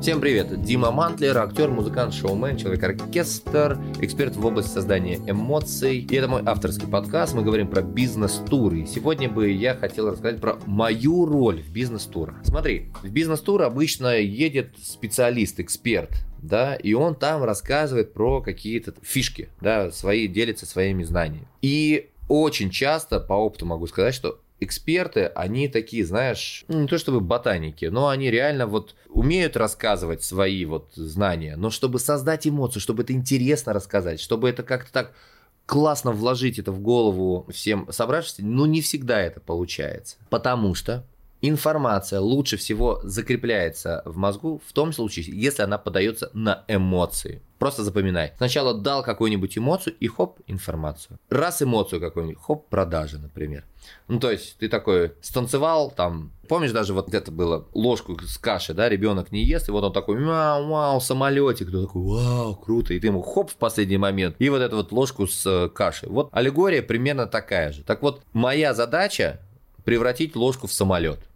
Всем привет! Дима Мантлер, актер, музыкант, шоумен, человек-оркестр, эксперт в области создания эмоций. И это мой авторский подкаст. Мы говорим про бизнес-туры. Сегодня бы я хотел рассказать про мою роль в бизнес-турах. Смотри, в бизнес-тур обычно едет специалист, эксперт, да, и он там рассказывает про какие-то фишки, да, свои, делится своими знаниями. И очень часто, по опыту могу сказать, что эксперты, они такие, знаешь, ну, не то чтобы ботаники, но они реально вот умеют рассказывать свои вот знания, но чтобы создать эмоцию, чтобы это интересно рассказать, чтобы это как-то так классно вложить это в голову всем собравшимся, ну не всегда это получается. Потому что информация лучше всего закрепляется в мозгу в том случае, если она подается на эмоции. Просто запоминай. Сначала дал какую-нибудь эмоцию и хоп, информацию. Раз эмоцию какую-нибудь, хоп, продажа, например. Ну, то есть ты такой станцевал, там, помнишь даже вот это было, ложку с каши, да, ребенок не ест, и вот он такой, вау, вау, самолетик, ты такой, вау, круто, и ты ему хоп в последний момент, и вот эту вот ложку с э, кашей. Вот аллегория примерно такая же. Так вот, моя задача превратить ложку в самолет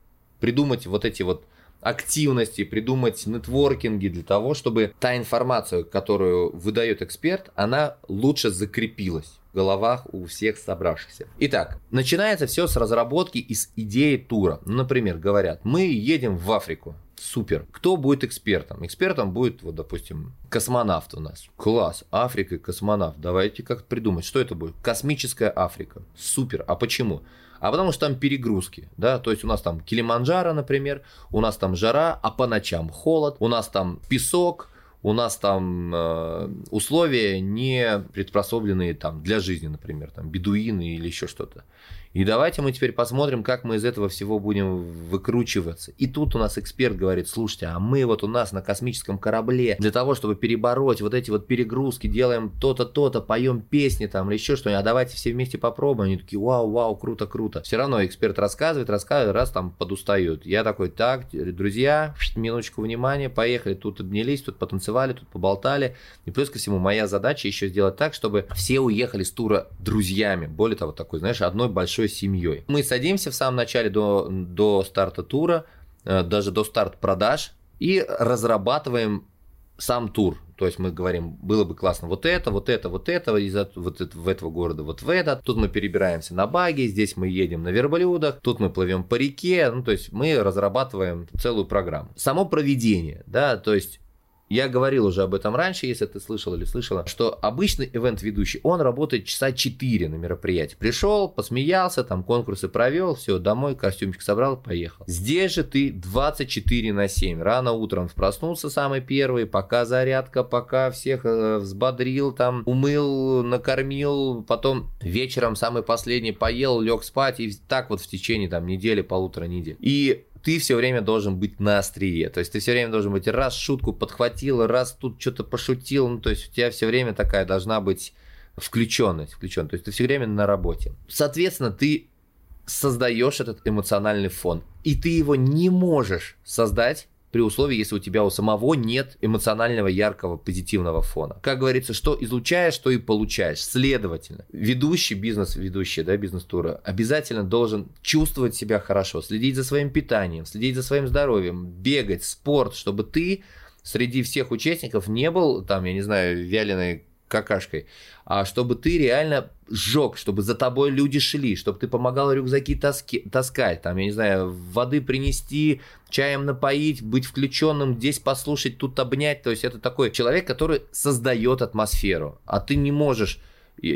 придумать вот эти вот активности, придумать нетворкинги для того, чтобы та информация, которую выдает эксперт, она лучше закрепилась в головах у всех собравшихся. Итак, начинается все с разработки и с идеи тура. Ну, например, говорят, мы едем в Африку. Супер. Кто будет экспертом? Экспертом будет, вот, допустим, космонавт у нас. Класс. Африка и космонавт. Давайте как-то придумать, что это будет. Космическая Африка. Супер. А почему? А потому что там перегрузки, да, то есть у нас там Килиманджаро, например, у нас там жара, а по ночам холод, у нас там песок, у нас там э, условия не приспособленные там для жизни, например, там бедуины или еще что-то. И давайте мы теперь посмотрим, как мы из этого всего будем выкручиваться. И тут у нас эксперт говорит, слушайте, а мы вот у нас на космическом корабле для того, чтобы перебороть вот эти вот перегрузки, делаем то-то, то-то, поем песни там или еще что-нибудь, а давайте все вместе попробуем. Они такие, вау, вау, круто, круто. Все равно эксперт рассказывает, рассказывает, раз там подустают. Я такой, так, друзья, минуточку внимания, поехали, тут обнялись, тут потанцевали, тут поболтали. И плюс ко всему, моя задача еще сделать так, чтобы все уехали с тура друзьями. Более того, такой, знаешь, одной большой семьей. Мы садимся в самом начале до, до старта тура, э, даже до старта продаж, и разрабатываем сам тур. То есть мы говорим, было бы классно вот это, вот это, вот это, из вот в этого города, вот в этот. Тут мы перебираемся на баги, здесь мы едем на верблюдах, тут мы плывем по реке. Ну, то есть мы разрабатываем целую программу. Само проведение, да, то есть я говорил уже об этом раньше, если ты слышал или слышала, что обычный ивент-ведущий, он работает часа 4 на мероприятии. Пришел, посмеялся, там конкурсы провел, все, домой костюмчик собрал, поехал. Здесь же ты 24 на 7. Рано утром проснулся самый первый, пока зарядка, пока всех э, взбодрил, там, умыл, накормил, потом вечером самый последний поел, лег спать, и так вот в течение там недели, полутора недель. И ты все время должен быть на острие. То есть ты все время должен быть раз шутку подхватил, раз тут что-то пошутил. Ну, то есть у тебя все время такая должна быть включенность, включенность. То есть ты все время на работе. Соответственно, ты создаешь этот эмоциональный фон. И ты его не можешь создать при условии, если у тебя у самого нет эмоционального, яркого, позитивного фона. Как говорится, что излучаешь, то и получаешь. Следовательно, ведущий бизнес, ведущий да, бизнес-тура обязательно должен чувствовать себя хорошо, следить за своим питанием, следить за своим здоровьем, бегать, спорт, чтобы ты среди всех участников не был, там, я не знаю, вяленой какашкой, а чтобы ты реально сжег, чтобы за тобой люди шли, чтобы ты помогал рюкзаки таски, таскать, там, я не знаю, воды принести, чаем напоить, быть включенным, здесь послушать, тут обнять. То есть это такой человек, который создает атмосферу, а ты не можешь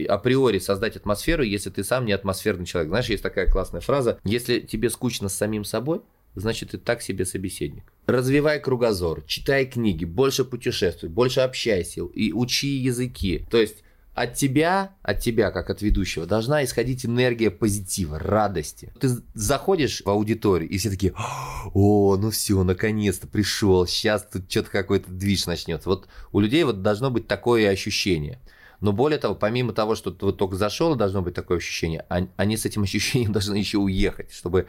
априори создать атмосферу, если ты сам не атмосферный человек. Знаешь, есть такая классная фраза, если тебе скучно с самим собой, значит ты так себе собеседник. Развивай кругозор, читай книги, больше путешествуй, больше общайся и учи языки. То есть от тебя, от тебя, как от ведущего, должна исходить энергия позитива, радости. Ты заходишь в аудиторию, и все такие, о, ну все, наконец-то пришел, сейчас тут что-то какой-то движ начнется. Вот у людей вот должно быть такое ощущение. Но более того, помимо того, что ты вот только зашел, должно быть такое ощущение, они с этим ощущением должны еще уехать, чтобы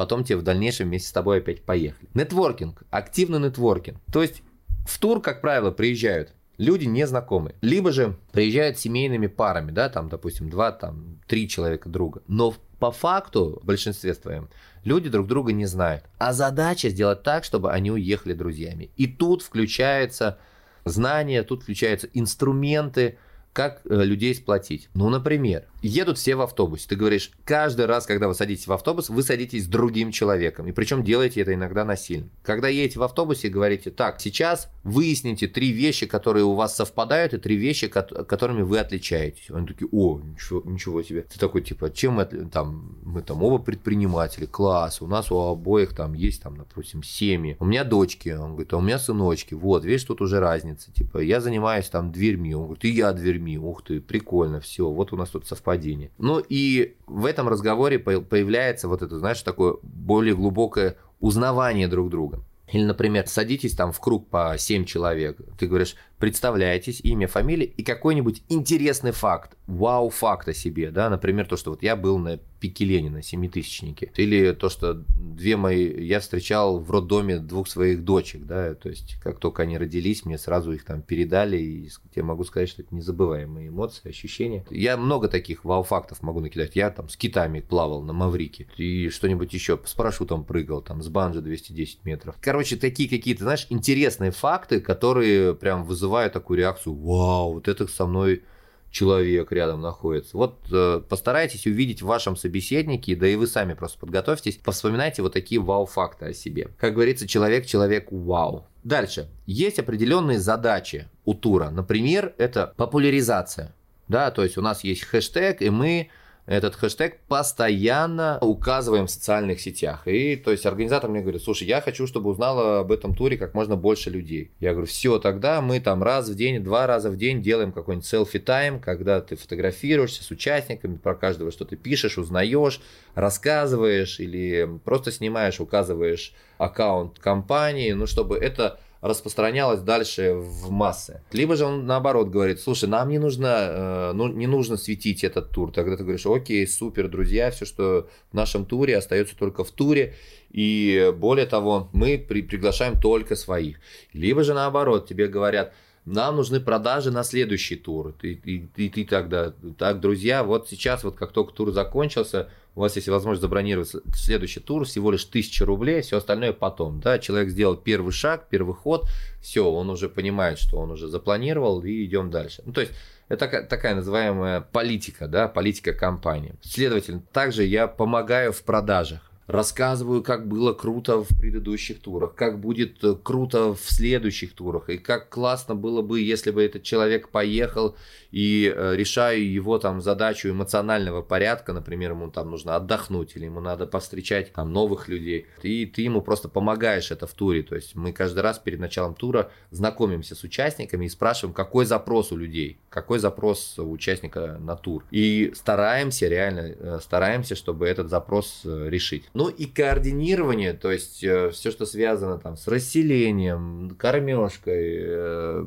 потом те в дальнейшем вместе с тобой опять поехали. Нетворкинг, активный нетворкинг. То есть в тур, как правило, приезжают люди незнакомые. Либо же приезжают семейными парами, да, там, допустим, два, там, три человека друга. Но по факту, в большинстве своем, люди друг друга не знают. А задача сделать так, чтобы они уехали друзьями. И тут включаются знания, тут включаются инструменты, как э, людей сплотить. Ну, например, едут все в автобусе. Ты говоришь, каждый раз, когда вы садитесь в автобус, вы садитесь с другим человеком. И причем делаете это иногда насильно. Когда едете в автобусе, говорите, так, сейчас выясните три вещи, которые у вас совпадают, и три вещи, которыми вы отличаетесь. Они такие, о, ничего, ничего себе. Ты такой, типа, чем мы, там, мы там оба предприниматели, класс, у нас у обоих там есть, там, допустим, семьи. У меня дочки, он говорит, а у меня сыночки. Вот, видишь, тут уже разница. Типа, я занимаюсь там дверьми, он говорит, и я дверьми. Ух ты, прикольно, все, вот у нас тут совпадение совпадение. Ну и в этом разговоре появляется вот это, знаешь, такое более глубокое узнавание друг друга. Или, например, садитесь там в круг по 7 человек. Ты говоришь, представляетесь, имя, фамилия и какой-нибудь интересный факт, вау-факт о себе, да, например, то, что вот я был на пике Ленина, семитысячнике, или то, что две мои, я встречал в роддоме двух своих дочек, да, то есть как только они родились, мне сразу их там передали, и я могу сказать, что это незабываемые эмоции, ощущения. Я много таких вау-фактов могу накидать, я там с китами плавал на Маврике, и что-нибудь еще, с парашютом прыгал, там, с банджи 210 метров. Короче, такие какие-то, знаешь, интересные факты, которые прям вызывают вызываю такую реакцию, вау, вот это со мной человек рядом находится. Вот э, постарайтесь увидеть в вашем собеседнике, да и вы сами просто подготовьтесь, повспоминайте вот такие вау-факты о себе. Как говорится, человек человек вау. Дальше. Есть определенные задачи у тура. Например, это популяризация. Да, то есть у нас есть хэштег, и мы этот хэштег постоянно указываем в социальных сетях. И то есть организатор мне говорит, слушай, я хочу, чтобы узнало об этом туре как можно больше людей. Я говорю, все, тогда мы там раз в день, два раза в день делаем какой-нибудь селфи-тайм, когда ты фотографируешься с участниками, про каждого что ты пишешь, узнаешь, рассказываешь или просто снимаешь, указываешь аккаунт компании, ну, чтобы это распространялось дальше в массы. Либо же он наоборот говорит, слушай, нам не нужно, э, ну, не нужно светить этот тур. Тогда ты говоришь, окей, супер, друзья, все, что в нашем туре, остается только в туре. И более того, мы при, приглашаем только своих. Либо же наоборот, тебе говорят, нам нужны продажи на следующий тур. И, и, и ты тогда, так, друзья, вот сейчас, вот как только тур закончился, у вас есть возможность забронировать следующий тур, всего лишь 1000 рублей, все остальное потом. Да, человек сделал первый шаг, первый ход, все, он уже понимает, что он уже запланировал, и идем дальше. Ну, то есть, это такая, называемая политика, да, политика компании. Следовательно, также я помогаю в продажах рассказываю, как было круто в предыдущих турах, как будет э, круто в следующих турах, и как классно было бы, если бы этот человек поехал и э, решаю его там задачу эмоционального порядка, например, ему там нужно отдохнуть или ему надо повстречать там новых людей, и ты ему просто помогаешь это в туре, то есть мы каждый раз перед началом тура знакомимся с участниками и спрашиваем, какой запрос у людей, какой запрос у участника на тур, и стараемся, реально э, стараемся, чтобы этот запрос решить. Ну и координирование, то есть э, все, что связано там с расселением, кормежкой, э,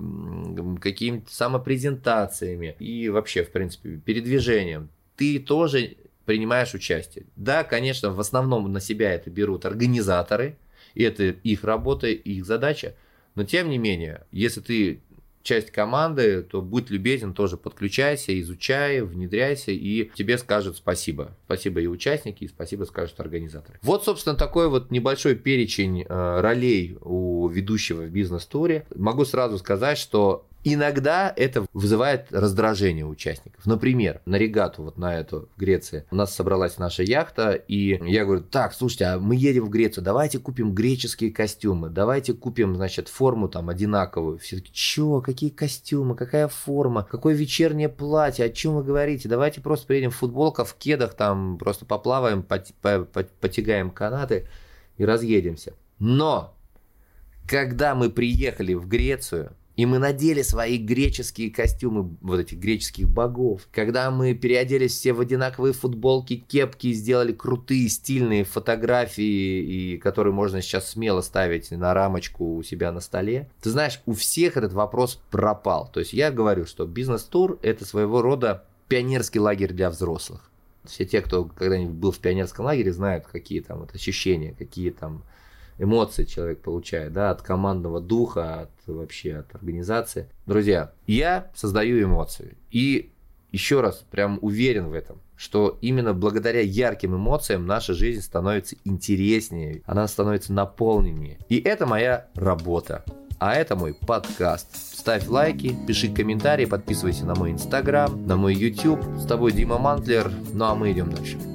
какими-то самопрезентациями и вообще, в принципе, передвижением. Ты тоже принимаешь участие. Да, конечно, в основном на себя это берут организаторы, и это их работа, их задача. Но тем не менее, если ты часть команды, то будь любезен, тоже подключайся, изучай, внедряйся, и тебе скажут спасибо. Спасибо и участники, и спасибо скажут организаторы. Вот, собственно, такой вот небольшой перечень э, ролей у ведущего в бизнес-туре. Могу сразу сказать, что Иногда это вызывает раздражение участников. Например, на регату, вот на эту в Греции, у нас собралась наша яхта, и я говорю, так, слушайте, а мы едем в Грецию, давайте купим греческие костюмы, давайте купим, значит, форму там одинаковую. Все таки чё, какие костюмы, какая форма, какое вечернее платье, о чем вы говорите? Давайте просто приедем в футболках, в кедах, там просто поплаваем, потягаем канаты и разъедемся. Но, когда мы приехали в Грецию, и мы надели свои греческие костюмы, вот этих греческих богов. Когда мы переоделись все в одинаковые футболки, кепки, сделали крутые стильные фотографии, и которые можно сейчас смело ставить на рамочку у себя на столе. Ты знаешь, у всех этот вопрос пропал. То есть я говорю, что бизнес-тур это своего рода пионерский лагерь для взрослых. Все те, кто когда-нибудь был в пионерском лагере, знают, какие там вот ощущения, какие там эмоции человек получает, да, от командного духа, от вообще от организации. Друзья, я создаю эмоции. И еще раз прям уверен в этом, что именно благодаря ярким эмоциям наша жизнь становится интереснее, она становится наполненнее. И это моя работа. А это мой подкаст. Ставь лайки, пиши комментарии, подписывайся на мой инстаграм, на мой YouTube. С тобой Дима Мантлер. Ну а мы идем дальше.